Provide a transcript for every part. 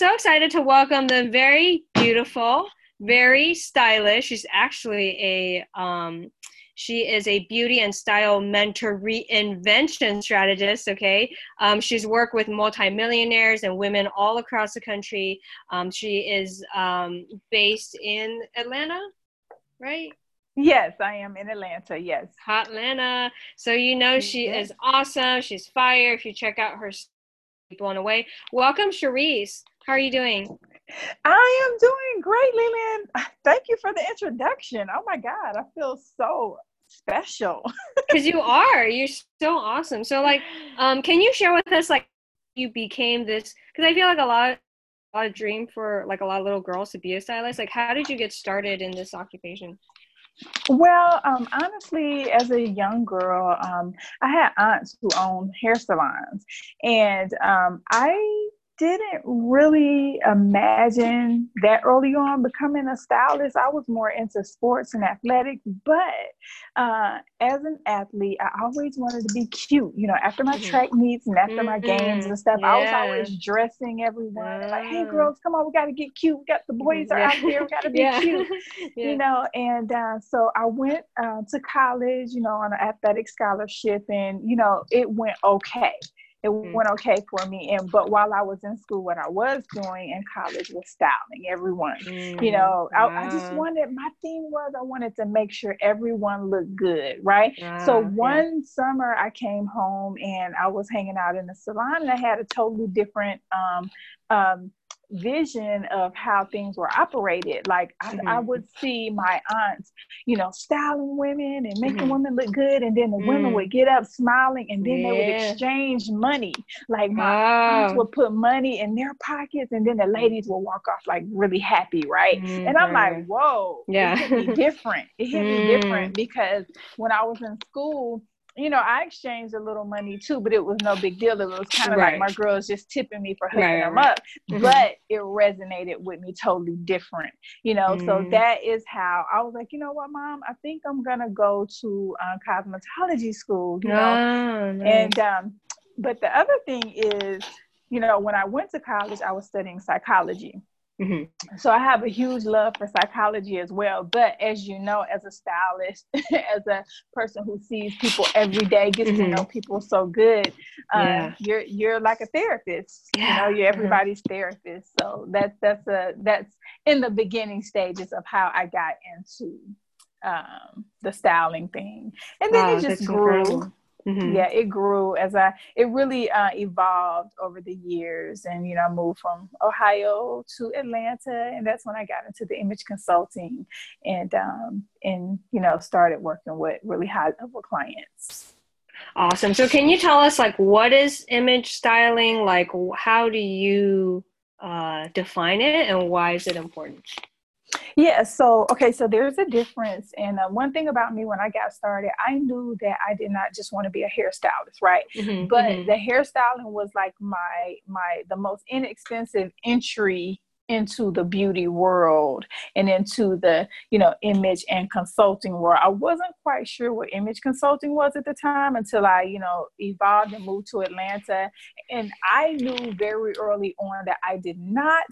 so excited to welcome the very beautiful, very stylish. She's actually a um, she is a beauty and style mentor reinvention strategist. Okay. Um, she's worked with multimillionaires and women all across the country. Um, she is um, based in Atlanta, right? Yes, I am in Atlanta. Yes. Hot Atlanta. So you know she yes. is awesome. She's fire. If you check out her blown away. Welcome, Cherise. How are you doing? I am doing great, Leland. Thank you for the introduction. Oh my God, I feel so special because you are you're so awesome so like um can you share with us like you became this because i feel like a lot a lot of dream for like a lot of little girls to be a stylist like how did you get started in this occupation well, um, honestly, as a young girl, um, I had aunts who owned hair salons, and um, I didn't really imagine that early on becoming a stylist. I was more into sports and athletics, but uh, as an athlete, I always wanted to be cute. You know, after my mm-hmm. track meets and after mm-hmm. my games and stuff, yeah. I was always dressing everyone like, "Hey, girls, come on, we got to get cute. We got the boys are yeah. out here. We got to be yeah. cute." You know, and uh, so I went uh, to college. You know, on an athletic scholarship, and you know, it went okay it mm. went okay for me. And but while I was in school, what I was doing in college was styling everyone. Mm. You know, I, I, just wanted my theme was I wanted to make sure everyone looked good, right? so one yeah. summer I came home and I was hanging out in the salon and I had a totally different um, um, vision of how things were operated. Like mm-hmm. I, I, would see my aunts, you know, styling women and making mm-hmm. women look good, and then the mm. women would get up smiling, and then yeah. they would exchange money. Like my oh. aunts would put money in their pockets, and then the ladies would walk off like really happy, right? Mm-hmm. And I'm like, mm-hmm. whoa, yeah, it hit me different. It hit me different mm. because when I was in school you know, I exchanged a little money too, but it was no big deal. It was kind of right. like my girls just tipping me for hooking right, them right. up. Mm-hmm. But it resonated with me totally different, you know. Mm. So that is how I was like, you know what, mom, I think I'm gonna go to uh, cosmetology school, you know. Oh, nice. And um, but the other thing is, you know, when I went to college, I was studying psychology. Mm-hmm. So I have a huge love for psychology as well. But as you know, as a stylist, as a person who sees people every day, gets mm-hmm. to know people so good, um, yeah. you're you're like a therapist. Yeah. You know, you're everybody's mm-hmm. therapist. So that's that's a that's in the beginning stages of how I got into um, the styling thing, and then wow, it just grew. Incredible. Mm-hmm. Yeah, it grew as I it really uh, evolved over the years, and you know, I moved from Ohio to Atlanta, and that's when I got into the image consulting, and um, and you know, started working with really high level clients. Awesome. So, can you tell us like what is image styling? Like, how do you uh, define it, and why is it important? Yeah, so okay, so there's a difference. And uh, one thing about me when I got started, I knew that I did not just want to be a hairstylist, right? Mm-hmm, but mm-hmm. the hairstyling was like my my the most inexpensive entry into the beauty world and into the you know image and consulting world i wasn't quite sure what image consulting was at the time until i you know evolved and moved to atlanta and i knew very early on that i did not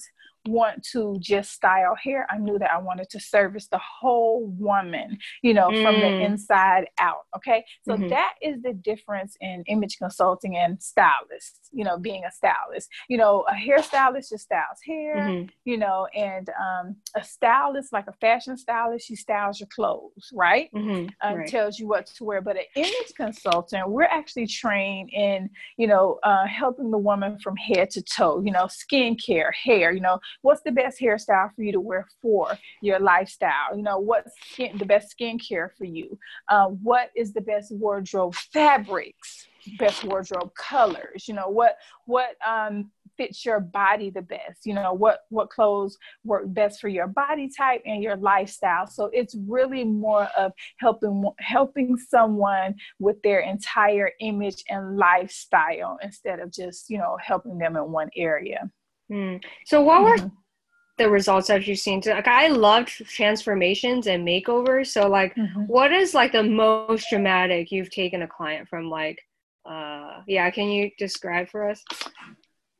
want to just style hair. I knew that I wanted to service the whole woman, you know, mm. from the mm. inside out. Okay. So mm-hmm. that is the difference in image consulting and stylist, you know, being a stylist. You know, a hairstylist just styles hair, mm-hmm. you know, and um, a stylist, like a fashion stylist, she styles your clothes, right? Mm-hmm. Uh, right. Tells you what to wear. But an image consultant, we're actually trained in, you know, uh, helping the woman from head to toe, you know, skincare, hair, you know, what's the best hairstyle for you to wear for your lifestyle? You know, what's skin, the best skincare for you? Uh, what is the best wardrobe fabrics? Best wardrobe colors? You know, what what um, fits your body the best you know what what clothes work best for your body type and your lifestyle so it's really more of helping helping someone with their entire image and lifestyle instead of just you know helping them in one area Mm. So, what were mm-hmm. the results that you've seen? Like, I loved transformations and makeovers. So, like, mm-hmm. what is like the most dramatic you've taken a client from? Like, uh, yeah, can you describe for us?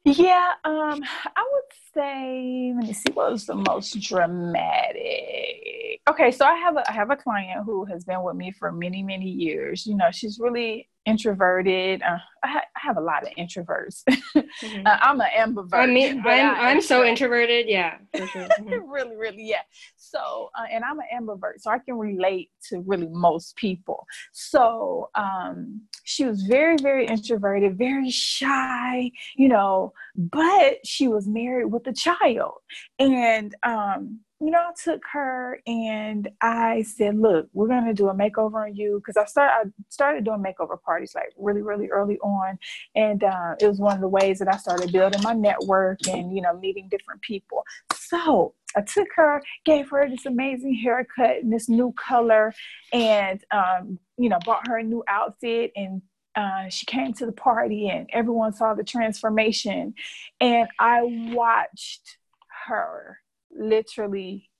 Yeah, um, I would say, let me see, what was the most dramatic? Okay, so I have a I have a client who has been with me for many many years. You know, she's really introverted. Uh, I, ha- I, have a lot of introverts. Mm-hmm. uh, I'm an ambivert. I mean, I'm I'm so introverted. Yeah, for sure. Mm-hmm. really, really, yeah. So, uh, and I'm an ambivert, so I can relate to really most people. So, um, she was very, very introverted, very shy, you know, but she was married with a child, and um, you know, I took her and I said, "Look, we're gonna do a makeover on you," because I started I started doing makeover parties like really, really early on, and uh, it was one of the ways that I started building my network and you know meeting different people. So I took her, gave her this amazing haircut and this new color, and um, you know, bought her a new outfit and. Uh, she came to the party and everyone saw the transformation and i watched her literally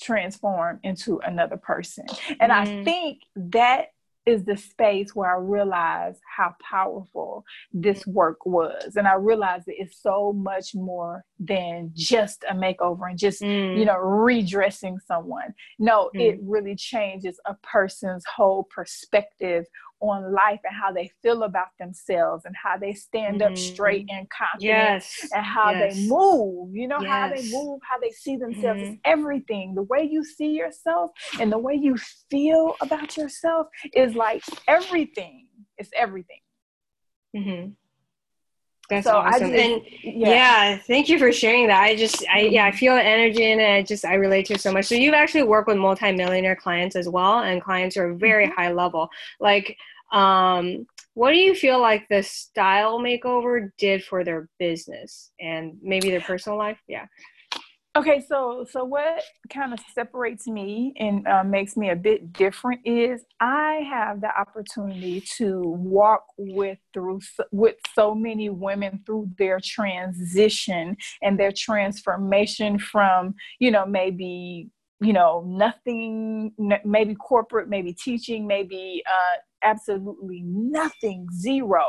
transform into another person. And mm. I think that is the space where I realized how powerful this work was. And I realized that it's so much more than just a makeover and just, mm. you know, redressing someone. No, mm. it really changes a person's whole perspective on life and how they feel about themselves and how they stand mm-hmm. up straight and confident yes. and how yes. they move you know yes. how they move how they see themselves mm-hmm. everything the way you see yourself and the way you feel about yourself is like everything it's everything mm-hmm. That's so awesome. Just, and yeah. yeah. thank you for sharing that. I just, I, yeah, I feel energy in it. I just, I relate to it so much. So you've actually worked with multimillionaire clients as well and clients who are very mm-hmm. high level. Like, um, what do you feel like the style makeover did for their business and maybe their personal life? Yeah. Okay, so so what kind of separates me and uh, makes me a bit different is I have the opportunity to walk with through with so many women through their transition and their transformation from you know maybe you know nothing maybe corporate maybe teaching maybe uh, absolutely nothing zero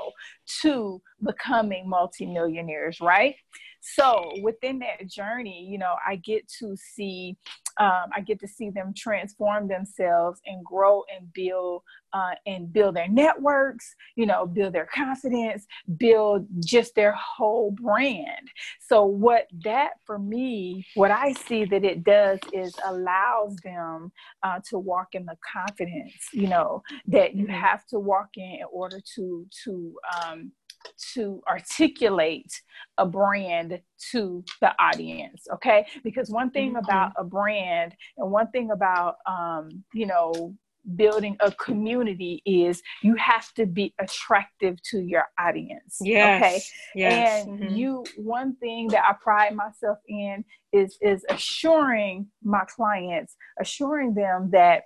to becoming multimillionaires right so within that journey, you know, I get to see, um, I get to see them transform themselves and grow and build uh, and build their networks, you know, build their confidence, build just their whole brand. So what that for me, what I see that it does is allows them uh, to walk in the confidence, you know, that you mm-hmm. have to walk in in order to to um, to articulate a brand to the audience okay because one thing mm-hmm. about a brand and one thing about um, you know building a community is you have to be attractive to your audience yes. okay yes. and mm-hmm. you one thing that i pride myself in is is assuring my clients assuring them that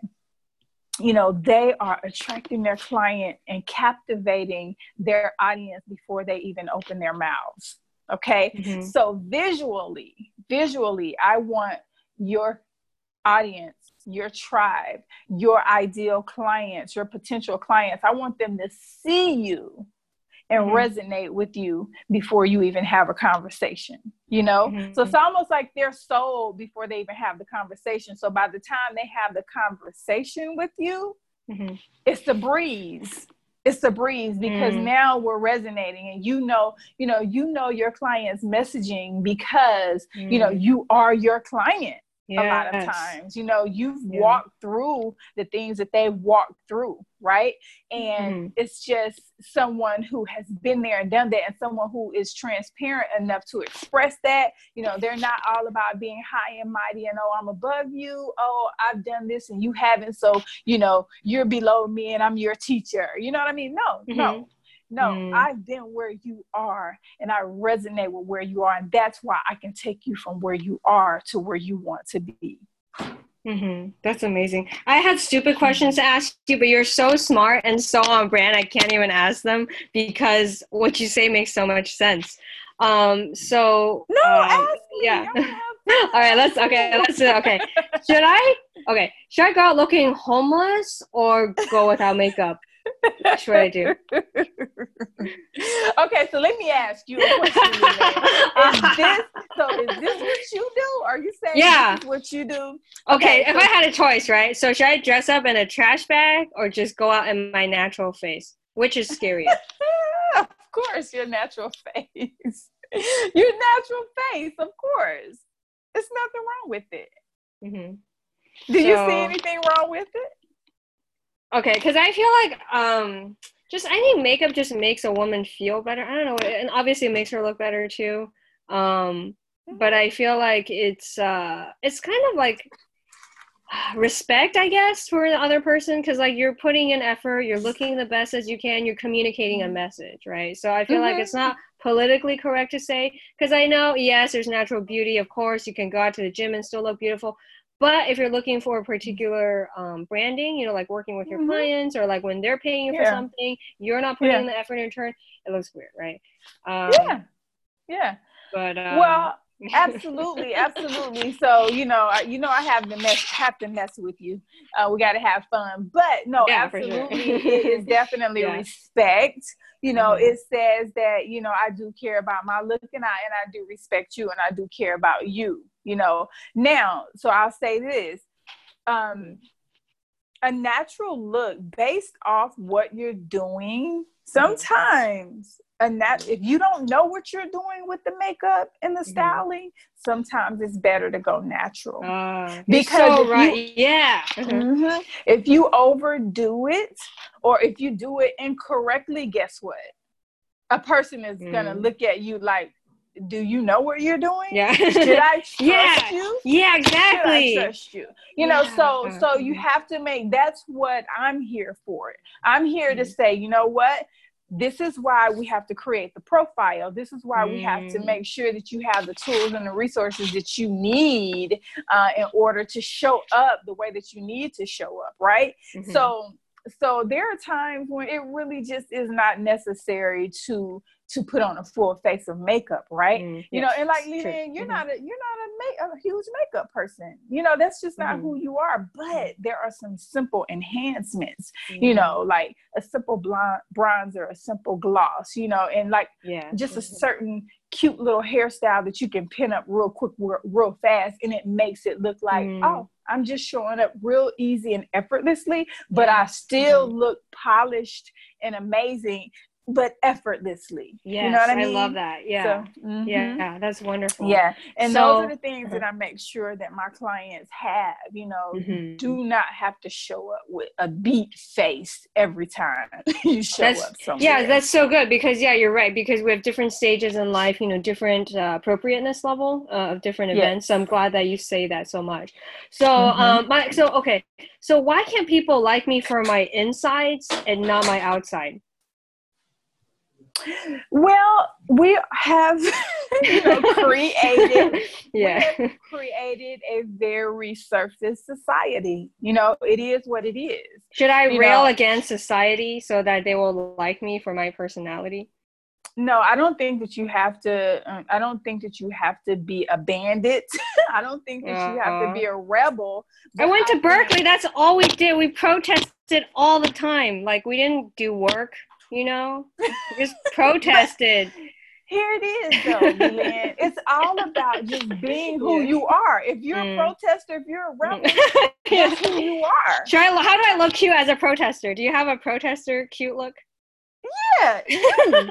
you know they are attracting their client and captivating their audience before they even open their mouths okay mm-hmm. so visually visually i want your audience your tribe your ideal clients your potential clients i want them to see you and mm-hmm. resonate with you before you even have a conversation you know mm-hmm. so it's almost like they're sold before they even have the conversation so by the time they have the conversation with you mm-hmm. it's the breeze it's the breeze because mm. now we're resonating and you know you know you know your client's messaging because you know mm. you are your client yes. a lot of times. You know, you've yeah. walked through the things that they've walked through, right? And mm-hmm. it's just someone who has been there and done that, and someone who is transparent enough to express that. You know, they're not all about being high and mighty and, oh, I'm above you. Oh, I've done this and you haven't. So, you know, you're below me and I'm your teacher. You know what I mean? No, mm-hmm. no no, mm. I've been where you are and I resonate with where you are. And that's why I can take you from where you are to where you want to be. Mm-hmm. That's amazing. I had stupid questions to ask you, but you're so smart and so on brand. I can't even ask them because what you say makes so much sense. Um, so no, um, yeah. All right, let's okay. Let's okay. Should I okay? Should I go out looking homeless or go without makeup? That's what I do. okay, so let me ask you a question. is this so? Is this what you do? Are you saying yeah. what you do? Okay, okay if so- I had a choice, right? So should I dress up in a trash bag or just go out in my natural face? Which is scarier? of course, your natural face. your natural face, of course. There's nothing wrong with it. Mm-hmm. Do so, you see anything wrong with it? Okay, because I feel like um, just I think makeup just makes a woman feel better. I don't know, and obviously it makes her look better too. Um, but I feel like it's uh, it's kind of like respect, I guess, for the other person because like you're putting in effort, you're looking the best as you can, you're communicating a message, right? So I feel mm-hmm. like it's not politically correct to say because I know yes, there's natural beauty, of course, you can go out to the gym and still look beautiful, but if you're looking for a particular um, branding, you know, like working with your mm-hmm. clients or like when they're paying you yeah. for something, you're not putting yeah. in the effort in return, it looks weird, right? Um, yeah. Yeah. But um, well, absolutely, absolutely. So you know, I, you know, I have to mess have to mess with you. Uh, we got to have fun, but no, yeah, absolutely, sure. it is definitely respect. You know, mm-hmm. it says that you know I do care about my look and I and I do respect you and I do care about you you know. Now so i'll say this um a natural look based off what you're doing sometimes and that if you don't know what you're doing with the makeup and the mm-hmm. styling sometimes it's better to go natural. Uh, because so right you, yeah. Mm-hmm, if you overdo it or if you do it incorrectly guess what? A person is mm. gonna look at you like do you know what you're doing? Yeah. Should I trust yeah. you? Yeah, exactly. Should I trust you? You know, so so you have to make that's what I'm here for. I'm here mm-hmm. to say, you know what? This is why we have to create the profile. This is why mm-hmm. we have to mm. make sure that you have the tools and the resources that you need uh, in order to show up the way that you need to show up, right? Mm-hmm. So so there are times when it really just is not necessary to to put on a full face of makeup, right? Mm, you know, and like Leland, you're mm-hmm. not a you're not a, make, a huge makeup person. You know, that's just not mm-hmm. who you are. But there are some simple enhancements. Mm-hmm. You know, like a simple blonde bronzer, a simple gloss. You know, and like yeah, just a mm-hmm. certain cute little hairstyle that you can pin up real quick, real fast, and it makes it look like mm. oh. I'm just showing up real easy and effortlessly, but yeah. I still mm-hmm. look polished and amazing but effortlessly. Yeah, you know what I mean. I love that. Yeah, so, mm-hmm. yeah, that's wonderful. Yeah, and so, those are the things that I make sure that my clients have. You know, mm-hmm. do not have to show up with a beat face every time you show that's, up. Somewhere. Yeah, that's so good because yeah, you're right because we have different stages in life. You know, different uh, appropriateness level uh, of different events. Yes. So I'm glad that you say that so much. So mm-hmm. um, my so okay, so why can't people like me for my insides and not my outside? Well, we have you know, created yeah created a very surface society. You know, it is what it is. Should I you rail know? against society so that they will like me for my personality? No, I don't think that you have to. Um, I don't think that you have to be a bandit. I don't think that uh-huh. you have to be uh-huh. a rebel. I went to I Berkeley. That's all we did. We protested all the time. Like we didn't do work you know, just protested. Here it is, though, Lynn. It's all about just being who you are. If you're mm. a protester, if you're a rebel, that's who you are. Should I, how do I look cute as a protester? Do you have a protester cute look? Yeah, you,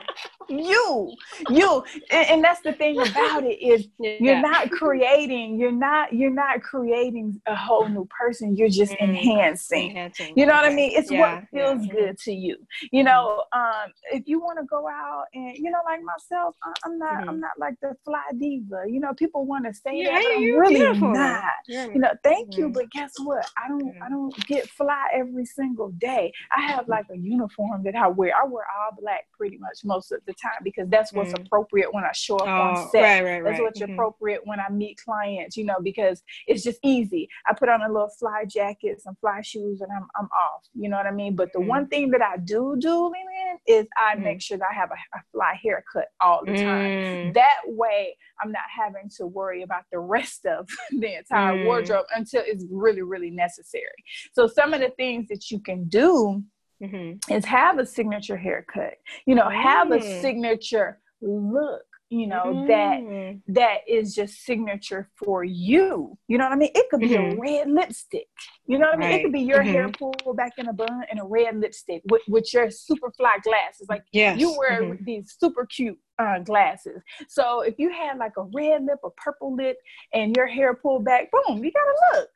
you, you, and, and, that's the thing about it is yeah. you're not creating, you're not, you're not creating a whole new person. You're just mm-hmm. enhancing. enhancing. You know okay. what I mean? It's yeah. what feels yeah. good to you. You mm-hmm. know, um, if you want to go out and you know, like myself, I, am not, mm-hmm. I'm not like the fly diva. You know, people want to say that, I'm really beautiful. not. you know, thank you, mm-hmm. but guess what? I don't, I don't get fly every single day. I have like a uniform that I wear. I wear all black pretty much most of the time because that's what's mm. appropriate when I show up oh, on set. Right, right, that's what's mm-hmm. appropriate when I meet clients, you know, because it's just easy. I put on a little fly jacket, some fly shoes, and I'm I'm off. You know what I mean? But the mm. one thing that I do do, Lillian, is I mm. make sure that I have a, a fly haircut all the time. Mm. That way I'm not having to worry about the rest of the entire mm. wardrobe until it's really, really necessary. So some of the things that you can do mm-hmm. is have a signature haircut. You know, have a mm. signature look you know mm. that that is just signature for you you know what i mean it could be mm-hmm. a red lipstick you know what right. i mean it could be your mm-hmm. hair pulled back in a bun and a red lipstick with, with your super fly glasses like yes. you wear mm-hmm. these super cute uh, glasses so if you had like a red lip a purple lip and your hair pulled back boom you got a look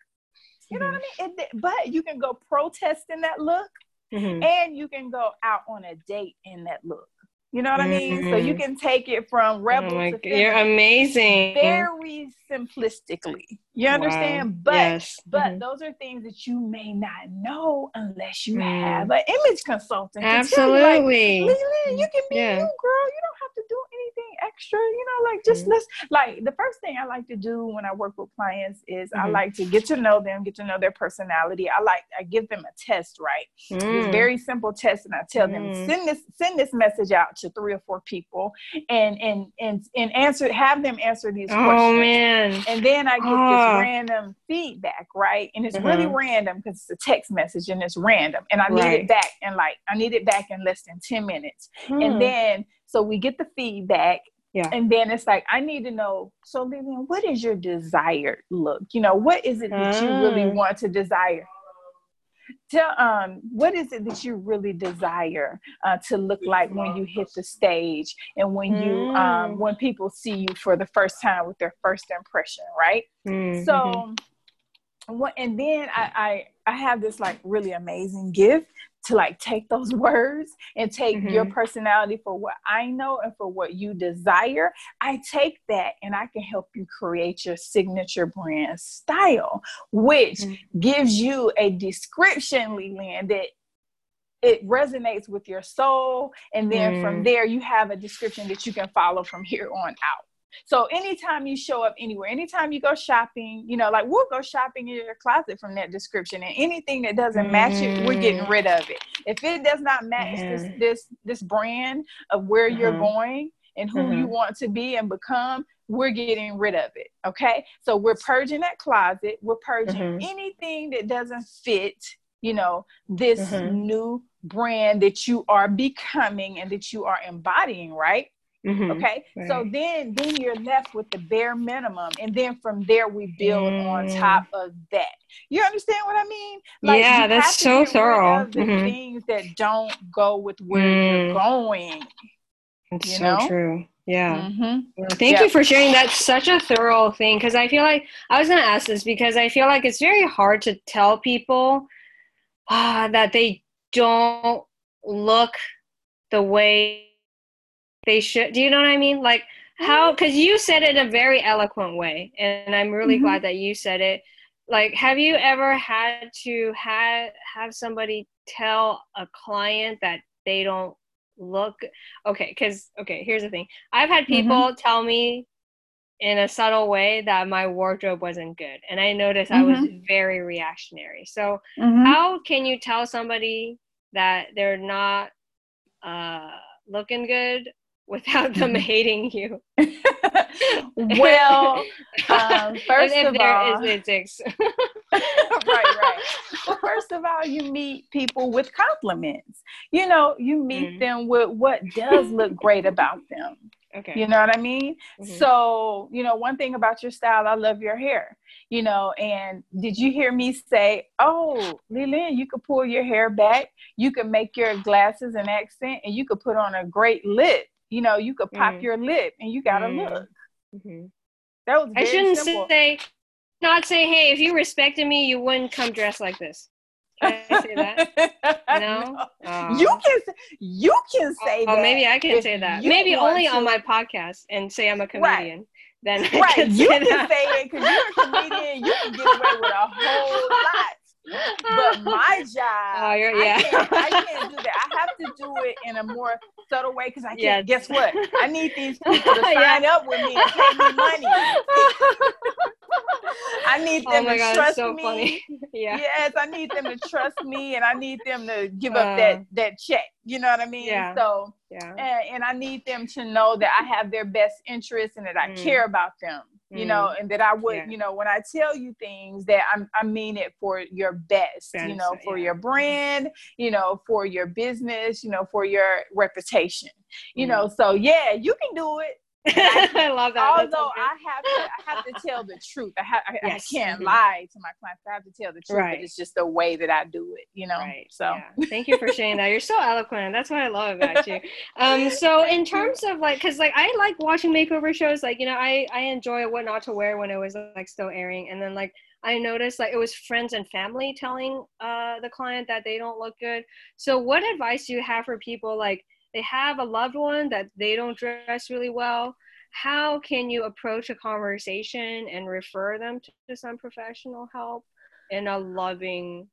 you know what i mm-hmm. mean it, but you can go protest in that look mm-hmm. and you can go out on a date in that look you know what. I mean? So you mm-hmm. can take it from rebel oh to You're amazing. Very simplistically. You understand? Wow. But yes. but mm-hmm. those are things that you may not know unless you mm. have an image consultant. Absolutely. You, like, you can be yeah. you, girl. You don't have to do anything extra. You know, like just mm. let's like the first thing I like to do when I work with clients is mm-hmm. I like to get to know them, get to know their personality. I like I give them a test, right? Mm. It's very simple test, and I tell them mm. send this send this message out to three or four people, and and and and answer have them answer these oh, questions. man! And then I get oh. this ah. random feedback, right? And it's mm-hmm. really random because it's a text message and it's random. And I need right. it back and like, I need it back in less than 10 minutes. Hmm. And then, so we get the feedback. Yeah. And then it's like, I need to know, so Lillian, what is your desired look? You know, what is it that you really ah. want to desire? Tell um what is it that you really desire uh, to look like when you hit the stage and when you um mm. when people see you for the first time with their first impression right mm-hmm. so what and then I, I i have this like really amazing gift to like take those words and take mm-hmm. your personality for what I know and for what you desire. I take that and I can help you create your signature brand style, which mm-hmm. gives you a description, Leland, that it resonates with your soul. And then mm. from there, you have a description that you can follow from here on out. So anytime you show up anywhere, anytime you go shopping, you know, like we'll go shopping in your closet from that description, and anything that doesn't mm. match it, we're getting rid of it. If it does not match mm. this this this brand of where mm-hmm. you're going and who mm-hmm. you want to be and become, we're getting rid of it. Okay, so we're purging that closet. We're purging mm-hmm. anything that doesn't fit. You know, this mm-hmm. new brand that you are becoming and that you are embodying, right? Mm-hmm. Okay. Right. So then then you're left with the bare minimum. And then from there we build mm. on top of that. You understand what I mean? Like yeah, that's so thorough. the mm-hmm. things that don't go with where mm. you're going. It's so know? true. Yeah. Mm-hmm. Thank yeah. you for sharing. That's such a thorough thing because I feel like I was going to ask this because I feel like it's very hard to tell people uh, that they don't look the way they should do you know what i mean like how because mm-hmm. you said it in a very eloquent way and i'm really mm-hmm. glad that you said it like have you ever had to have have somebody tell a client that they don't look okay because okay here's the thing i've had people mm-hmm. tell me in a subtle way that my wardrobe wasn't good and i noticed mm-hmm. i was mm-hmm. very reactionary so mm-hmm. how can you tell somebody that they're not uh looking good without them mm-hmm. hating you? well, um, first of all, is it right, right. Well, first of all, you meet people with compliments. You know, you meet mm-hmm. them with what does look great about them. Okay. You know what I mean? Mm-hmm. So, you know, one thing about your style, I love your hair. You know, and did you hear me say, "Oh, Lillian, you could pull your hair back, you could make your glasses an accent, and you could put on a great lip." You know, you could pop mm. your lip and you got to mm. look. Mm-hmm. That was I shouldn't simple. say, not say, hey, if you respected me, you wouldn't come dressed like this. Can I say that? no, oh. you can. You can say oh, that. maybe I can say that. Maybe only to. on my podcast and say I'm a comedian. Right. Then I right, can you can that. say it because you're a comedian. You can get away with a whole lot but my job, oh, yeah. I, can't, I can't do that. I have to do it in a more subtle way because I can't. Yes. Guess what? I need these people to sign yeah. up with me and pay me money. I need oh them oh to God, trust so me. Funny. Yeah. Yes, I need them to trust me, and I need them to give up uh, that that check. You know what I mean? Yeah. So, yeah. And, and, I need them to know that I have their best interests and that I mm. care about them. You mm. know, and that I would, yeah. you know, when I tell you things that I'm, I mean it for your best, best you know, for yeah. your brand, you know, for your business, you know, for your reputation, you mm. know. So yeah, you can do it. I, I, love that. Although I have to, I have to tell the truth. I have, I, yes. I can't mm-hmm. lie to my clients. I have to tell the truth, right. but it's just the way that I do it, you know. Right. So, yeah. thank you for sharing that. You're so eloquent. That's what I love about you. Um, so in terms of like, cause like I like watching makeover shows. Like you know, I I enjoy what not to wear when it was like still airing, and then like I noticed like it was friends and family telling uh the client that they don't look good. So what advice do you have for people like? They have a loved one that they don't dress really well how can you approach a conversation and refer them to, some professional help in a loving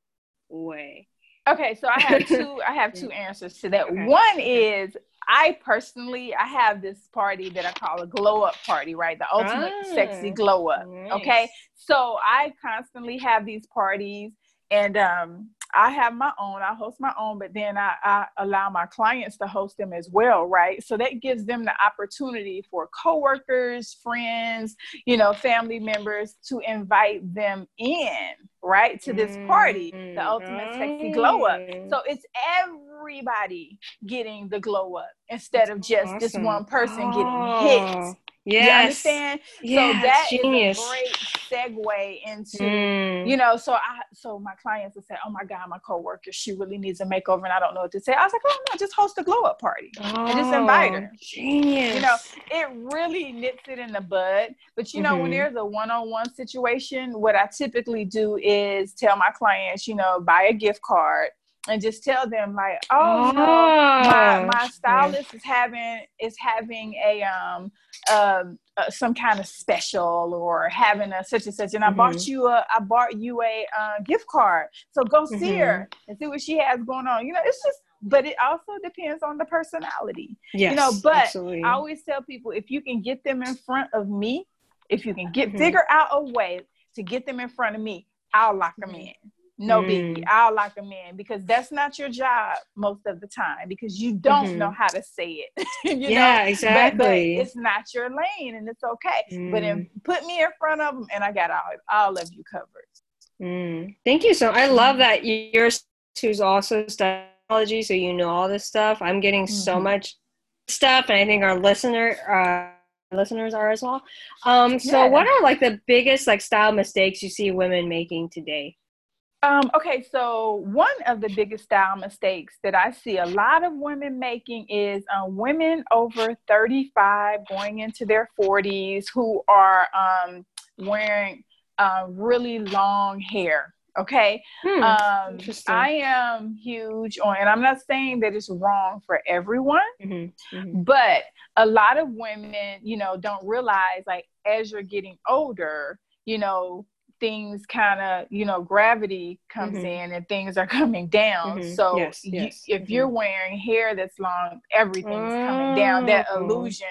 way okay so i have two i have two answers to that okay. one is i personally i have this party that i call a glow up party right the ultimate ah, sexy glow up nice. okay so i constantly have these parties and um I have my own, I host my own, but then I, I, allow my clients to host them as well, right? So that gives them the opportunity for coworkers, friends, you know, family members to invite them in, right, to this party, the mm-hmm. ultimate sexy glow up. So it's everybody getting the glow up instead of just awesome. this one person oh. getting hit. Yes. You understand? Yes. So that Genius. is a great segue into, mm. you know, so I so my clients will say, Oh my God, my coworker, she really needs a makeover and I don't know what to say. I was like, Oh no, just host a glow up party oh, and just invite her. Oh, genius. You know, it really nips it in the bud. But you know, mm-hmm. when there's a one-on-one situation, what I typically do is tell my clients, you know, buy a gift card and just tell them like, oh, oh no, my, my stylist is having is having a um um uh, some kind of special or having a such and such, and mm-hmm. I bought you a I bought you a uh, gift card, so go see mm-hmm. her and see what she has going on. You know, it's just. But it also depends on the personality. Yes, you know, but absolutely. I always tell people if you can get them in front of me, if you can get mm-hmm. figure out a way to get them in front of me, I'll lock them mm-hmm. in no mm. biggie. I'll lock them in because that's not your job most of the time because you don't mm-hmm. know how to say it. yeah, know? exactly. But, but, it's not your lane and it's okay. Mm. But then put me in front of them and I got all, all of you covered. Mm. Thank you. So I love that you're who's also psychology, so you know all this stuff. I'm getting mm-hmm. so much stuff, and I think our listener. Uh, listeners are as well. Um, so yeah. what are like the biggest like style mistakes you see women making today? Um, okay, so one of the biggest style mistakes that I see a lot of women making is um, women over 35 going into their 40s who are um, wearing uh, really long hair. Okay, hmm, um, I am huge on, and I'm not saying that it's wrong for everyone, mm-hmm, mm-hmm. but a lot of women, you know, don't realize like as you're getting older, you know, things kind of you know gravity comes mm-hmm. in and things are coming down mm-hmm. so yes, yes. You, if mm-hmm. you're wearing hair that's long everything's coming down that oh, illusion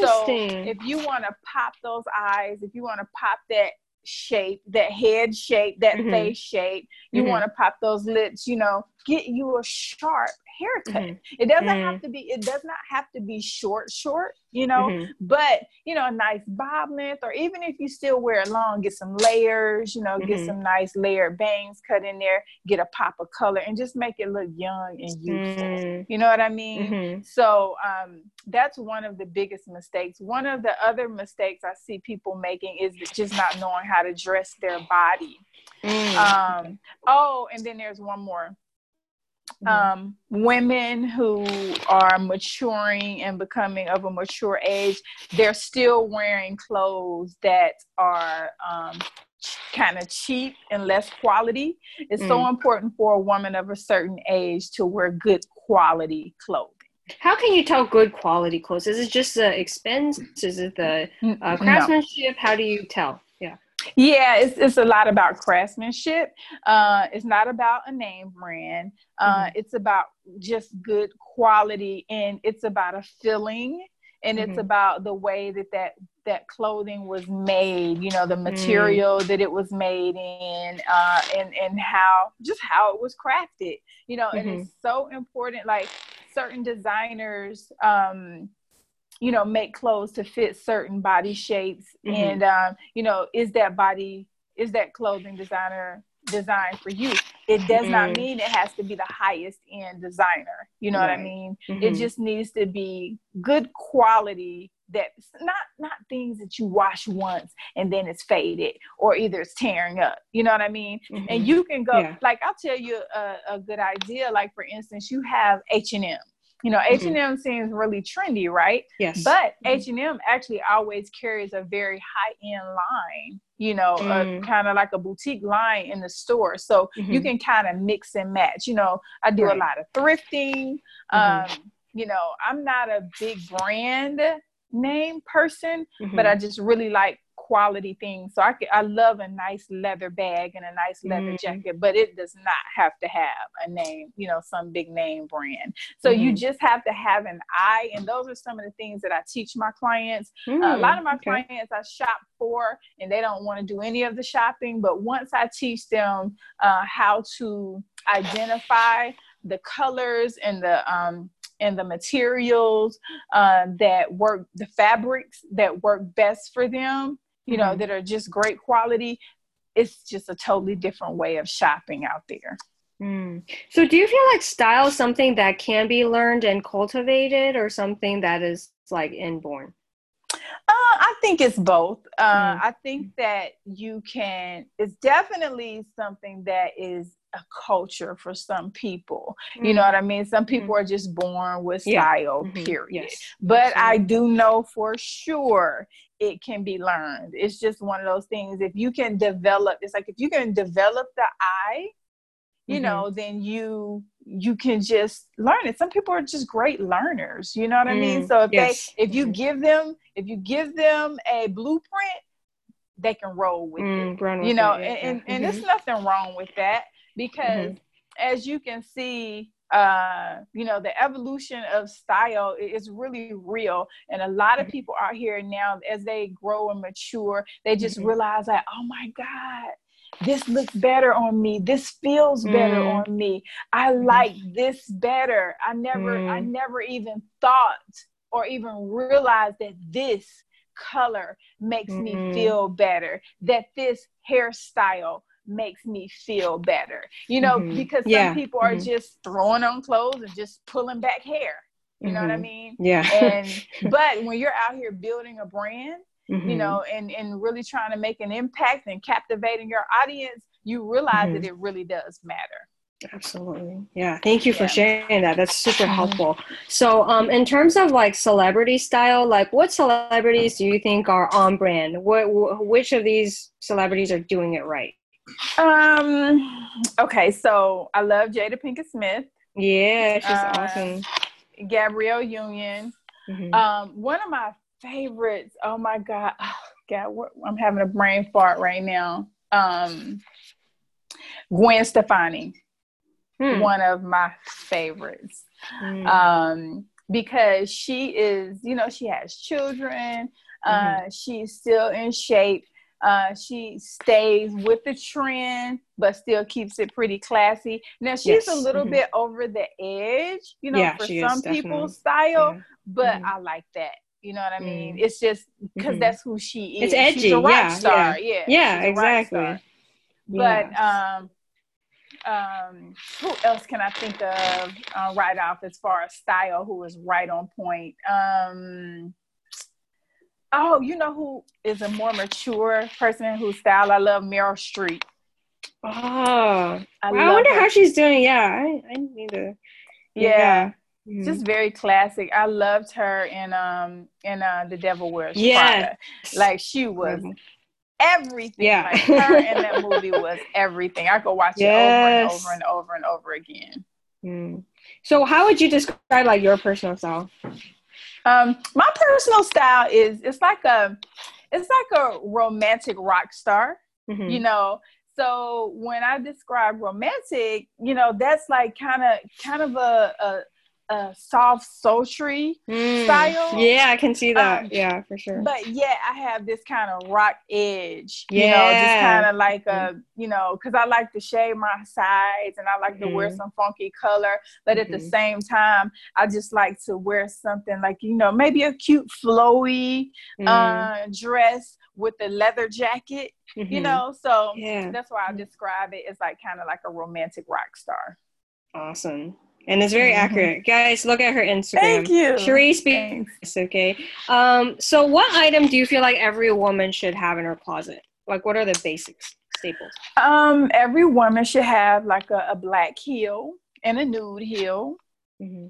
so if you want to pop those eyes if you want to pop that shape that head shape that mm-hmm. face shape you mm-hmm. want to pop those lips you know get you a sharp haircut. Mm-hmm. It doesn't mm-hmm. have to be, it does not have to be short, short, you know, mm-hmm. but you know, a nice bob length, or even if you still wear it long, get some layers, you know, get mm-hmm. some nice layered bangs cut in there, get a pop of color and just make it look young and youthful. Mm-hmm. You know what I mean? Mm-hmm. So um, that's one of the biggest mistakes. One of the other mistakes I see people making is just not knowing how to dress their body. Mm. Um, oh, and then there's one more. Um, women who are maturing and becoming of a mature age, they're still wearing clothes that are um, kind of cheap and less quality. It's mm. so important for a woman of a certain age to wear good quality clothing. How can you tell good quality clothes? Is it just the expense? Is it the uh, craftsmanship? No. How do you tell? Yeah. It's, it's a lot about craftsmanship. Uh, it's not about a name brand. Uh, mm-hmm. It's about just good quality, and it's about a feeling, and mm-hmm. it's about the way that that that clothing was made. You know, the mm. material mm. that it was made in, uh, and and how just how it was crafted. You know, mm-hmm. and it's so important. Like certain designers. Um, you know make clothes to fit certain body shapes mm-hmm. and um, you know is that body is that clothing designer designed for you it does mm-hmm. not mean it has to be the highest end designer you know right. what i mean mm-hmm. it just needs to be good quality that's not not things that you wash once and then it's faded or either it's tearing up you know what i mean mm-hmm. and you can go yeah. like i'll tell you a, a good idea like for instance you have h&m you know h&m mm-hmm. seems really trendy right yes but mm-hmm. h&m actually always carries a very high-end line you know mm. kind of like a boutique line in the store so mm-hmm. you can kind of mix and match you know i do right. a lot of thrifting mm-hmm. um you know i'm not a big brand name person but i just really like quality things. So I I love a nice leather bag and a nice leather mm. jacket, but it does not have to have a name, you know, some big name brand. So mm. you mm-hmm. just have to have an eye, and those are some of the things that I teach my clients. Mm. Uh, a lot of my okay. clients I shop for, and they don't want to do any of the shopping. But once I teach them uh, how to identify the colors and the um, and the materials uh, that work, the fabrics that work best for them, you know, mm-hmm. that are just great quality, it's just a totally different way of shopping out there. Mm. So, do you feel like style is something that can be learned and cultivated, or something that is like inborn? Uh, I think it's both. Uh, mm. I think that you can. It's definitely something that is a culture for some people. Mm. You know mm. what I mean? Some people mm. are just born with style. Yeah. Mm-hmm. Period. Yes. But Absolutely. I do know for sure it can be learned. It's just one of those things. If you can develop, it's like if you can develop the eye, you mm-hmm. know, then you you can just learn it. Some people are just great learners. You know what I mean? Mm, so if yes. they if you mm-hmm. give them if you give them a blueprint, they can roll with mm, it. With you know, it, yeah. and, and, and mm-hmm. there's nothing wrong with that because mm-hmm. as you can see uh, you know, the evolution of style is really real. And a lot of mm-hmm. people out here now, as they grow and mature, they just mm-hmm. realize that, oh my God, this looks better on me. This feels better mm. on me. I mm-hmm. like this better. I never, mm. I never even thought or even realized that this color makes mm-hmm. me feel better, that this hairstyle makes me feel better. You know, mm-hmm. because some yeah. people are mm-hmm. just throwing on clothes and just pulling back hair. You know what I mm-hmm. mean? Yeah. and but when you're out here building a brand, you mm-hmm. know, and and really trying to make an impact and captivating your audience, you realize that mm-hmm. it really does matter. Absolutely. Yeah. Thank you yeah. for sharing that. That's super helpful. So, um, in terms of like celebrity style, like what celebrities do you think are on brand? What, which of these celebrities are doing it right? Um. Okay, so I love Jada Pinkett Smith. Yeah, she's uh, awesome. Gabrielle Union. Mm-hmm. Um, one of my favorites. Oh my god, oh, God, I'm having a brain fart right now. Um, Gwen Stefani. Hmm. One of my favorites. Hmm. Um, because she is, you know, she has children. Uh, mm-hmm. she's still in shape uh, she stays with the trend, but still keeps it pretty classy. Now she's yes. a little mm-hmm. bit over the edge, you know, yeah, for some people's style, yeah. but mm-hmm. I like that. You know what I mean? Mm-hmm. It's just because mm-hmm. that's who she is. It's edgy, she's a rock yeah, star. Yeah, yeah, exactly. But um, um, who else can I think of uh, right off as far as style? Who is right on point? Um, Oh, you know who is a more mature person whose style I love? Meryl Streep. Oh, I, I wonder her. how she's doing. Yeah, I, I need to. Yeah, yeah. Mm-hmm. just very classic. I loved her in um in uh The Devil Wears yeah. Prada. Like she was mm-hmm. everything. Yeah, like her in that movie was everything. I could watch yes. it over and over and over and over again. Mm. So, how would you describe like your personal style? Um, my personal style is it's like a it's like a romantic rock star, mm-hmm. you know. So when I describe romantic, you know, that's like kind of kind of a, a a soft sultry mm. style. Yeah, I can see that. Um, yeah, for sure. But yet I have this kind of rock edge. Yeah. You know, just kind of like mm-hmm. a, you know, because I like to shave my sides and I like mm-hmm. to wear mm-hmm. some funky color. But at mm-hmm. the same time, I just like to wear something like, you know, maybe a cute flowy mm. uh, dress with a leather jacket. You mm-hmm. know, so yeah. that's why I describe it as like kind of like a romantic rock star. Awesome and it's very mm-hmm. accurate. Guys, look at her Instagram. Thank you. Sheree speaks. Okay. Um, so what item do you feel like every woman should have in her closet? Like what are the basics, staples? Um, every woman should have like a, a black heel and a nude heel. Mm-hmm.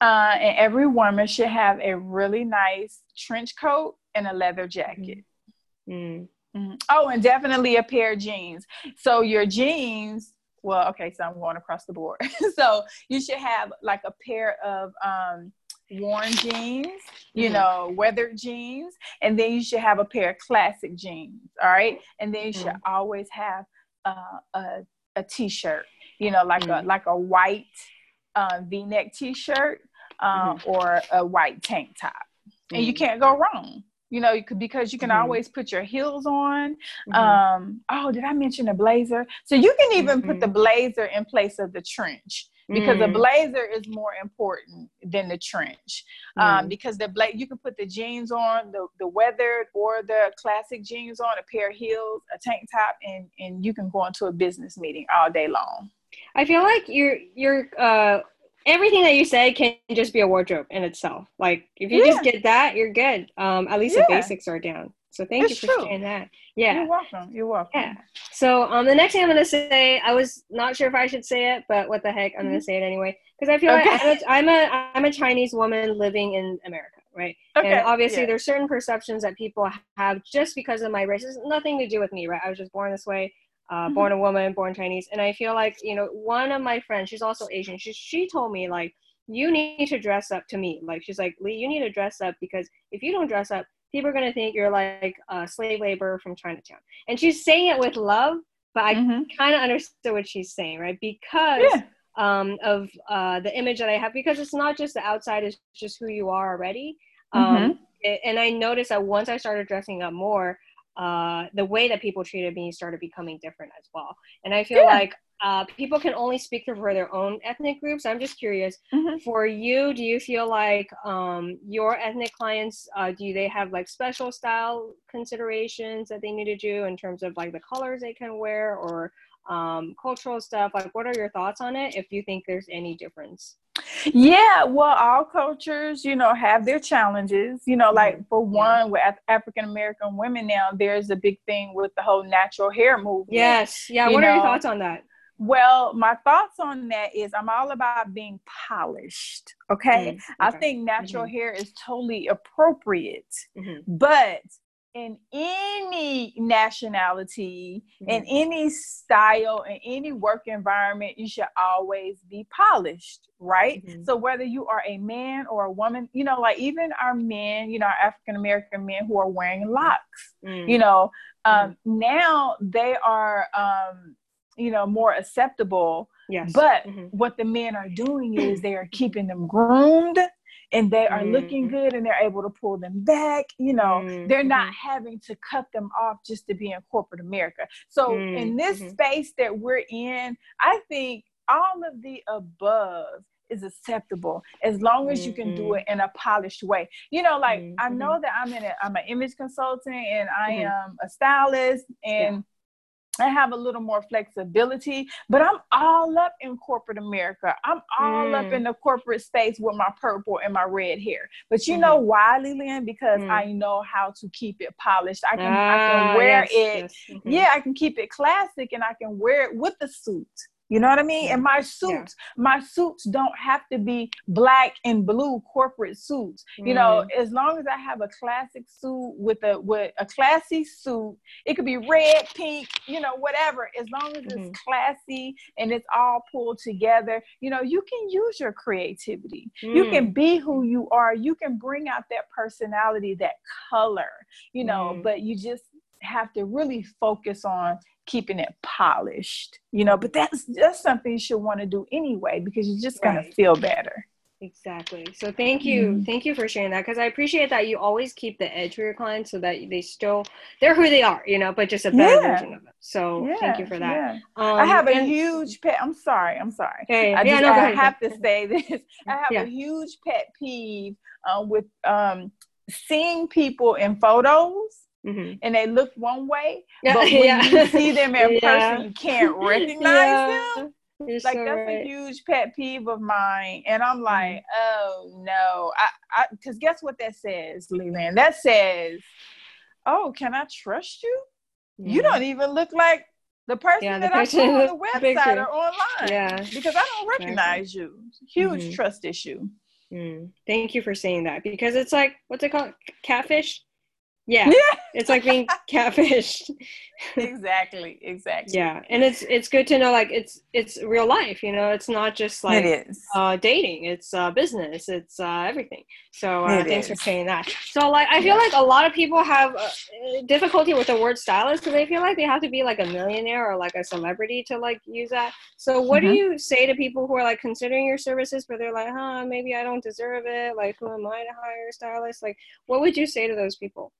Uh, and every woman should have a really nice trench coat and a leather jacket. Mm-hmm. Mm-hmm. Oh, and definitely a pair of jeans. So your jeans well, okay, so I'm going across the board. so you should have like a pair of um, worn jeans, you mm-hmm. know, weathered jeans, and then you should have a pair of classic jeans. All right, and then you should mm-hmm. always have uh, a a t-shirt, you know, like mm-hmm. a like a white uh, V-neck t-shirt uh, or a white tank top, and you mm-hmm. can't go wrong you know, you could, because you can mm-hmm. always put your heels on. Mm-hmm. Um, oh, did I mention a blazer? So you can even put the mm-hmm. blazer in place of the trench because the mm. blazer is more important than the trench. Um, mm. because the bla- you can put the jeans on, the, the weathered or the classic jeans on, a pair of heels, a tank top, and, and you can go into a business meeting all day long. I feel like you're you're uh everything that you said can just be a wardrobe in itself. Like if you yeah. just get that, you're good. Um, at least yeah. the basics are down. So thank it's you for true. saying that. Yeah. You're welcome. You're welcome. Yeah. So um, the next thing I'm gonna say, I was not sure if I should say it, but what the heck, I'm mm-hmm. gonna say it anyway because I feel okay. like I'm a, I'm a I'm a Chinese woman living in America, right? Okay. And obviously, yeah. there's certain perceptions that people have just because of my race. It's nothing to do with me, right? I was just born this way uh, mm-hmm. born a woman, born Chinese. And I feel like, you know, one of my friends, she's also Asian, she, she told me, like, you need to dress up to me. Like, she's like, Lee, you need to dress up because if you don't dress up, people are going to think you're like a slave labor from Chinatown. And she's saying it with love, but I mm-hmm. kind of understood what she's saying, right? Because. Yeah. Um, of uh, the image that I have, because it's not just the outside; it's just who you are already. Um, mm-hmm. it, and I noticed that once I started dressing up more, uh, the way that people treated me started becoming different as well. And I feel yeah. like uh, people can only speak for their own ethnic groups. I'm just curious, mm-hmm. for you, do you feel like um, your ethnic clients, uh, do they have like special style considerations that they need to do in terms of like the colors they can wear or um, cultural stuff? Like, what are your thoughts on it if you think there's any difference? Yeah, well, all cultures, you know, have their challenges. You know, like mm-hmm. for one, with African American women now, there's a big thing with the whole natural hair movement. Yes. Yeah. what know? are your thoughts on that? Well, my thoughts on that is I'm all about being polished. Okay. Mm-hmm. okay. I think natural mm-hmm. hair is totally appropriate, mm-hmm. but in any nationality, mm-hmm. in any style, in any work environment, you should always be polished, right? Mm-hmm. So whether you are a man or a woman, you know, like even our men, you know, our African American men who are wearing locks, mm-hmm. you know, um, mm-hmm. now they are, um, you know, more acceptable. Yes. But mm-hmm. what the men are doing is they are keeping them groomed and they are mm. looking good and they're able to pull them back. You know, mm. they're not mm-hmm. having to cut them off just to be in corporate America. So, in this mm-hmm. space that we're in, I think all of the above is acceptable as long as you can do mm-hmm. it in a polished way. You know, like mm-hmm. I know that I'm in a I'm an image consultant and I mm-hmm. am a stylist and yeah. I have a little more flexibility, but I'm all up in corporate America. I'm all mm. up in the corporate space with my purple and my red hair. But you mm-hmm. know why, Lillian? Because mm. I know how to keep it polished. I can ah, I can ah, wear yes, it. Yes. Mm-hmm. Yeah, I can keep it classic and I can wear it with the suit. You know what I mean? And my suits, yeah. my suits don't have to be black and blue corporate suits. Mm. You know, mm. as long as I have a classic suit with a with a classy suit, it could be red, pink, you know, whatever. As long as mm-hmm. it's classy and it's all pulled together, you know, you can use your creativity. Mm. You can mm. be who you are. You can bring out that personality, that color, you know, mm. but you just have to really focus on keeping it polished, you know. But that's that's something you should want to do anyway because you're just gonna right. feel better. Exactly. So thank you, mm-hmm. thank you for sharing that because I appreciate that you always keep the edge for your clients so that they still they're who they are, you know, but just a better yeah. version of them. So yeah, thank you for that. Yeah. Um, I have a and, huge pet. I'm sorry. I'm sorry. Okay. I, just, no, I have to say this. I have a huge pet peeve uh, with um, seeing people in photos. Mm-hmm. And they look one way, but when you see them in person, you can't recognize them you're like so that's right. a huge pet peeve of mine, and I'm like, mm-hmm. oh no, I, because guess what that says, Leland? That says, oh, can I trust you? Yeah. You don't even look like the person yeah, the that person I saw on the website picture. or online. Yeah, because I don't recognize exactly. you. Huge mm-hmm. trust issue. Mm. Thank you for saying that because it's like what's it called? Catfish. Yeah. yeah. it's like being catfished. exactly. Exactly. Yeah. And it's it's good to know like it's it's real life, you know, it's not just like it is. uh dating, it's uh business, it's uh everything. So uh, thanks is. for saying that. So like I feel like a lot of people have uh, difficulty with the word stylist because they feel like they have to be like a millionaire or like a celebrity to like use that. So what mm-hmm. do you say to people who are like considering your services but they're like, "Huh, maybe I don't deserve it. Like who am I to hire a stylist?" Like what would you say to those people?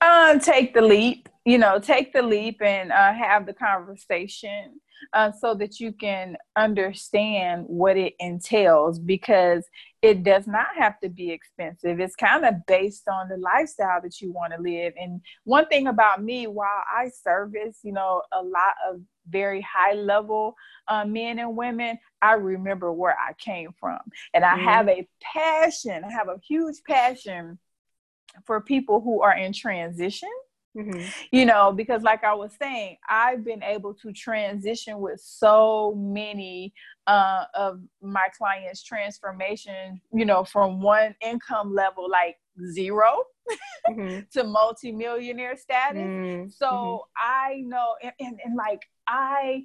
Uh, take the leap, you know, take the leap and uh, have the conversation uh, so that you can understand what it entails because it does not have to be expensive. It's kind of based on the lifestyle that you want to live. And one thing about me, while I service, you know, a lot of very high level uh, men and women, I remember where I came from. And I mm-hmm. have a passion, I have a huge passion for people who are in transition. Mm-hmm. You know, because like I was saying, I've been able to transition with so many uh, of my clients' transformation, you know, from one income level like 0 mm-hmm. to multimillionaire status. Mm-hmm. So mm-hmm. I know, and, and, and like I,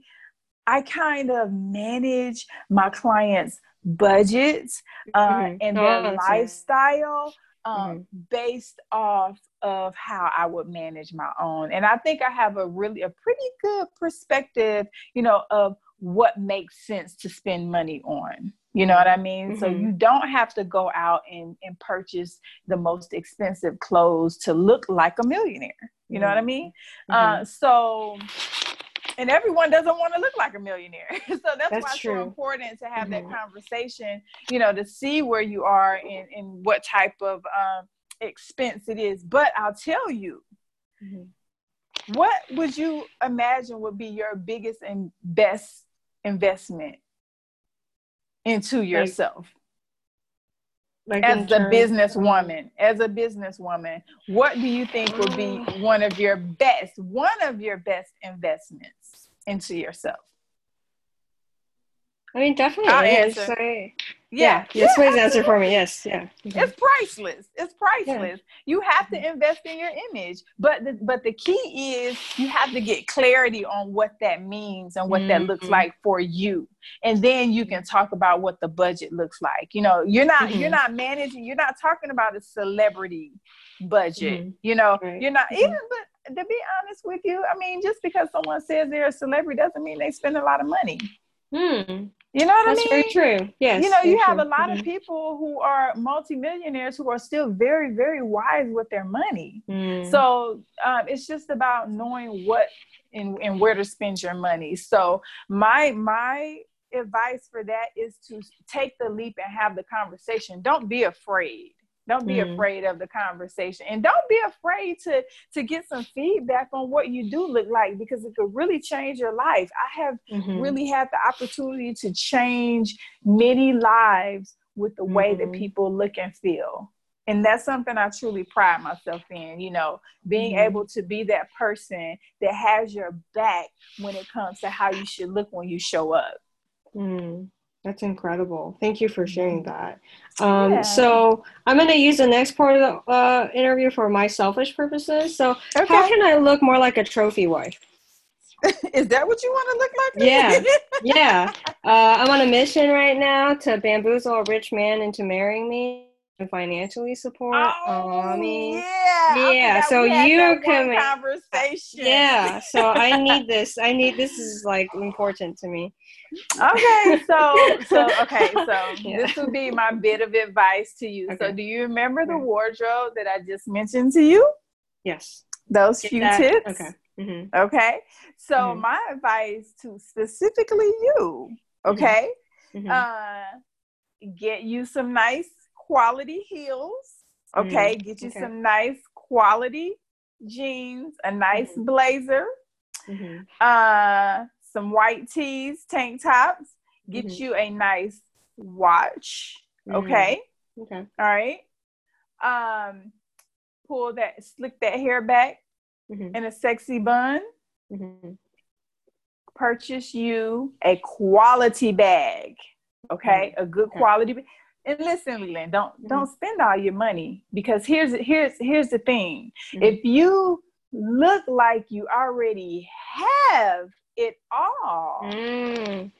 I kind of manage my clients' budgets uh, mm-hmm. and their oh, lifestyle um, mm-hmm. based off of how I would manage my own. And I think I have a really a pretty good perspective, you know, of what makes sense to spend money on. You know what I mean? Mm-hmm. So you don't have to go out and, and purchase the most expensive clothes to look like a millionaire. You mm-hmm. know what I mm-hmm. mean? Mm-hmm. Uh, so and everyone doesn't want to look like a millionaire. so that's, that's why it's true. so important to have mm-hmm. that conversation, you know, to see where you are and, and what type of um, expense it is. But I'll tell you, mm-hmm. what would you imagine would be your biggest and best investment into yourself? Like as a businesswoman, as a businesswoman, what do you think would be mm. one of your best, one of your best investments into yourself? I mean, definitely. I'll answer. Yeah. yeah. Yes, please answer for me. Yes. Yeah. Mm-hmm. It's priceless. It's priceless. Yeah. You have to invest in your image, but the, but the key is you have to get clarity on what that means and what mm-hmm. that looks mm-hmm. like for you, and then you can talk about what the budget looks like. You know, you're not mm-hmm. you're not managing. You're not talking about a celebrity budget. Mm-hmm. You know, right. you're not even. But to be honest with you, I mean, just because someone says they're a celebrity doesn't mean they spend a lot of money. Hmm. You know what That's I mean? That's very true. Yes. You know, you have true. a lot mm-hmm. of people who are multimillionaires who are still very, very wise with their money. Mm. So um, it's just about knowing what and, and where to spend your money. So my my advice for that is to take the leap and have the conversation. Don't be afraid. Don't be mm afraid of the conversation and don't be afraid to to get some feedback on what you do look like because it could really change your life. I have mm-hmm. really had the opportunity to change many lives with the mm-hmm. way that mm-hmm. people look and feel. And that's something I truly pride myself in, you know, being mm-hmm. able to be that person that has your back when it comes to how you should look when you show up. Mm. That's incredible. Thank you for sharing that. Um, yeah. So I'm going to use the next part of the uh, interview for my selfish purposes. So okay. how can I look more like a trophy wife? Is that what you want to look like? Yeah, yeah. Uh, I'm on a mission right now to bamboozle a rich man into marrying me. Financially support. Oh, I mean, yeah, yeah. So you can conversation. Yeah. So I need this. I need this is like important to me. Okay. So so okay. So Yeah. this would be my bit of advice to you. So do you remember the wardrobe that I just mentioned to you? Yes. Those Get few that- tips. Okay. hmm Okay. So Mhm. my advice to specifically you, okay, hmm uh, get you some nice quality heels. Okay, get you okay. some nice quality jeans, a nice Mhm. blazer, hmm uh, some white tees, tank tops. Get Mhm. you a nice watch. Mm-hmm. Okay, Okay. all right. Um, pull that, slick that hair back in a sexy bun. purchase you a quality bag. Okay, a good Okay. quality. And listen, Leland, don't Mhm. don't spend all your money because here's here's here's the thing. Mhm. If you look like you already have it all, Mm,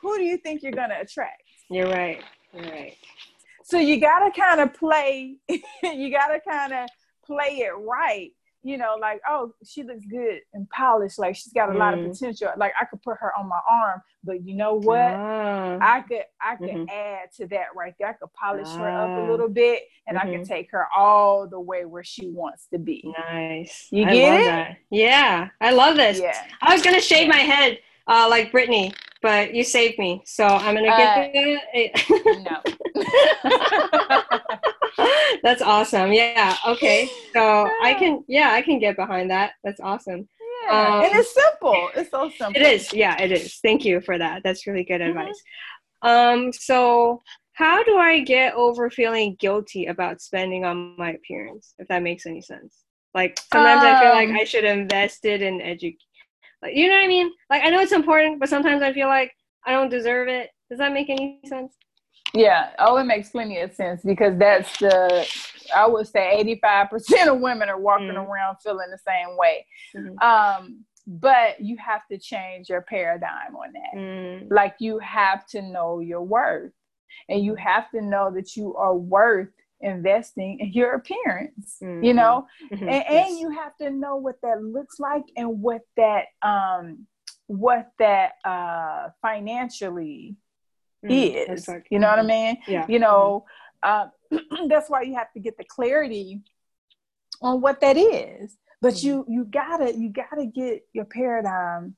who do you think you're gonna attract? you're right. You're right. So you gotta kind of play. you gotta kind of play it right. You know, like oh, she looks good and polished. Like she's got a lot of Mm. potential. Like I could put her on my arm, but you know what? Ah, I could I could Mhm. add to that right there. I could polish her up Ah. a little bit and I Mhm. could take her all the way where she wants to be. nice. You I get it? That. Yeah, I love this. Yeah. I was gonna shave my head uh, like Brittany, but you saved me, so I'm gonna get No. that. That's awesome. Yeah. Okay. So I can. Yeah, I can get behind that. That's awesome. yeah. Um, and it's simple. It's so simple. It is. Yeah, it is. Thank you for that. That's really good Mhm. advice. Um. So. How do I get over feeling guilty about spending on my appearance? If that makes any sense. Like sometimes I feel like Um, I should invest it in education. Like you know what I mean? Like I know it's important, but sometimes I feel like I don't deserve it. Does that make any sense? Yeah. Oh, it makes plenty of sense because that's the I would say 85% of women are walking Mm. around feeling the same way. Mhm. Um, but you have to change your paradigm on that. Mm, like you have to know your worth and you have to know that you are worth investing in your appearance you Mhm. know mhm, and, and you have to know what that looks like and what that um what that uh financially Mm, is like- you know what i mhm. mean? Yeah. you know uh, that's why you have to get the clarity on what that is. But Mhm. you you gotta you gotta get your paradigm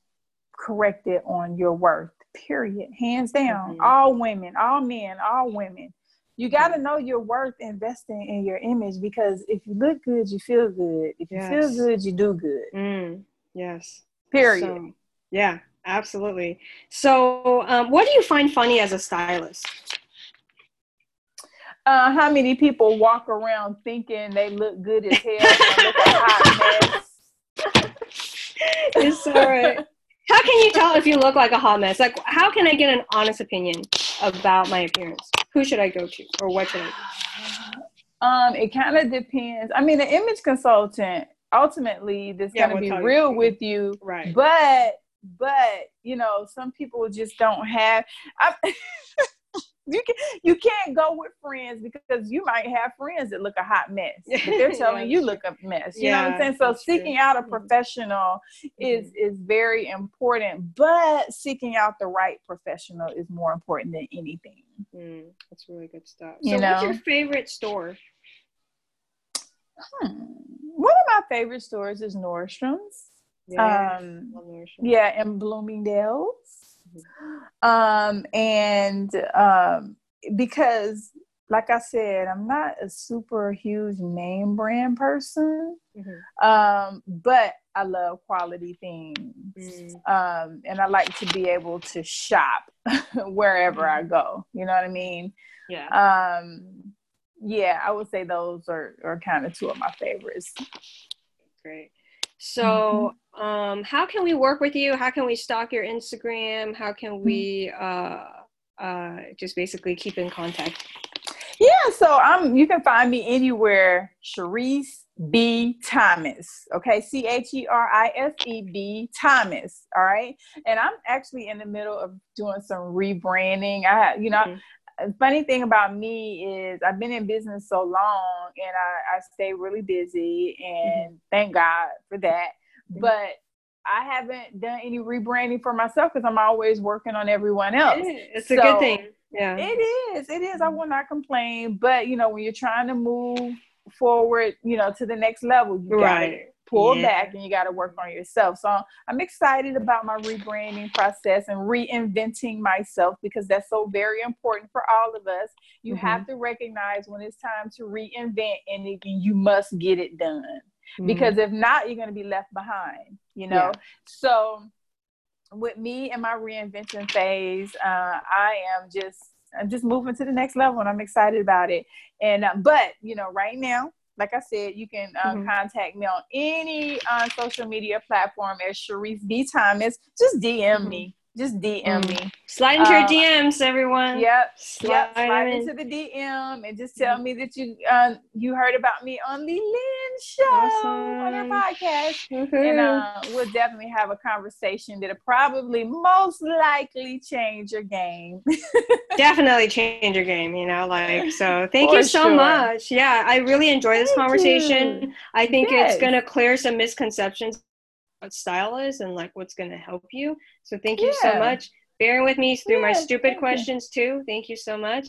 corrected on your worth period. Hands down. Mhm. all women all men all women. You got to know your worth investing in your image because if you look good you feel good. If you feel good you do good. Mm, yes. period. So, yeah, absolutely. So, um, what do you find funny as a stylist? uh, how many people walk around thinking they look good as hell and look a hot mess It's all right. How can you tell if you look like a hot mess? Like, how can I get an honest opinion about my appearance? Who should I go to, or what should I do? Um, it kind of depends. I mean, the image consultant ultimately that's Yeah, gonna be you. real with you, Right. but but you know, some people just don't have. I, you can you can't go with friends because you might have friends that look a hot mess, but they're Yeah, telling you look a mess. You know what I'm saying? So that's true. seeking out a Mhm. professional is is very important, but seeking out the right professional is more important than anything. Mm, that's really good stuff. You so, what's your favorite store? Hmm. One of my favorite stores is Nordstrom's. Um, yeah, in Bloomingdale's. Mm-hmm. Um, and um, because, like I said, I'm not a super huge name brand person, Mhm. um, but I love quality things. Mm. Um, and I like to be able to shop wherever I go. You know what I mean? Yeah. Um, yeah, I would say those are, are kind of two of my favorites. Great. So, Mm-hmm. um, how can we work with you? How can we stalk your Instagram? How Mm-hmm. can we uh, uh, just basically keep in contact? Yeah, so I'm you can find me anywhere, Cherise B Thomas. Okay, C H E R I S E B Thomas. All right. And I'm actually in the middle of doing some rebranding. I you know, Mhm. Funny thing about me is I've been in business so long and I, I stay really busy and mm-hmm. thank God for that. Mm-hmm. But I haven't done any rebranding for myself because I'm always working on everyone else. It's so a good thing. Yeah. It is. It is. I will not complain. But you know, when you're trying to move forward, you know, to the next level, you right. Pull yeah. back and you gotta work on yourself. So I'm excited about my rebranding process and reinventing myself because that's so very important for all of us. You mm-hmm. have to recognize when it's time to reinvent anything, you must get it done. Mm-hmm. Because if not, you're gonna be left behind, you know. Yeah. So with me and my reinvention phase, uh, I am just I'm just moving to the next level, and I'm excited about it. And uh, but you know, right now, like I said, you can uh, mm-hmm. contact me on any uh, social media platform as Cherise B Thomas. Just DM mm-hmm. me just DM mm. me. Slide into your uh, DMs, everyone. Yep. Slide, yep. Slide into the DM and just tell mm. me that you uh, you heard about me on the Lynn Show awesome. on our podcast, mm-hmm. and uh, we'll definitely have a conversation that'll probably most likely change your game. definitely change your game. You know, like so. Thank For you so sure. much. Yeah, I really enjoy this thank conversation. You. I think yes. it's going to clear some misconceptions what style is and like what's going to help you. So thank you yeah. so much. Bearing with me through yeah, my stupid questions you. too. Thank you so much.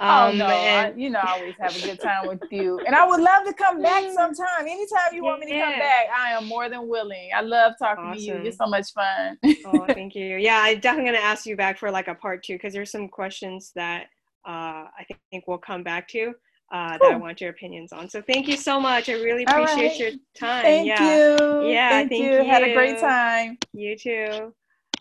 Oh, um, oh no, and- I, you know, I always have a good time with you, and I would love to come back sometime. Anytime you want me to come back, I am more than willing. I love talking awesome. to you. You're so much fun. oh, thank you. Yeah, I'm definitely gonna ask you back for like a part two because there's some questions that uh, I think we'll come back to uh, cool. that I want your opinions on. So thank you so much. I really appreciate right. your time. Thank yeah. you. Yeah. Thank, thank you. you. Had a great time. You too.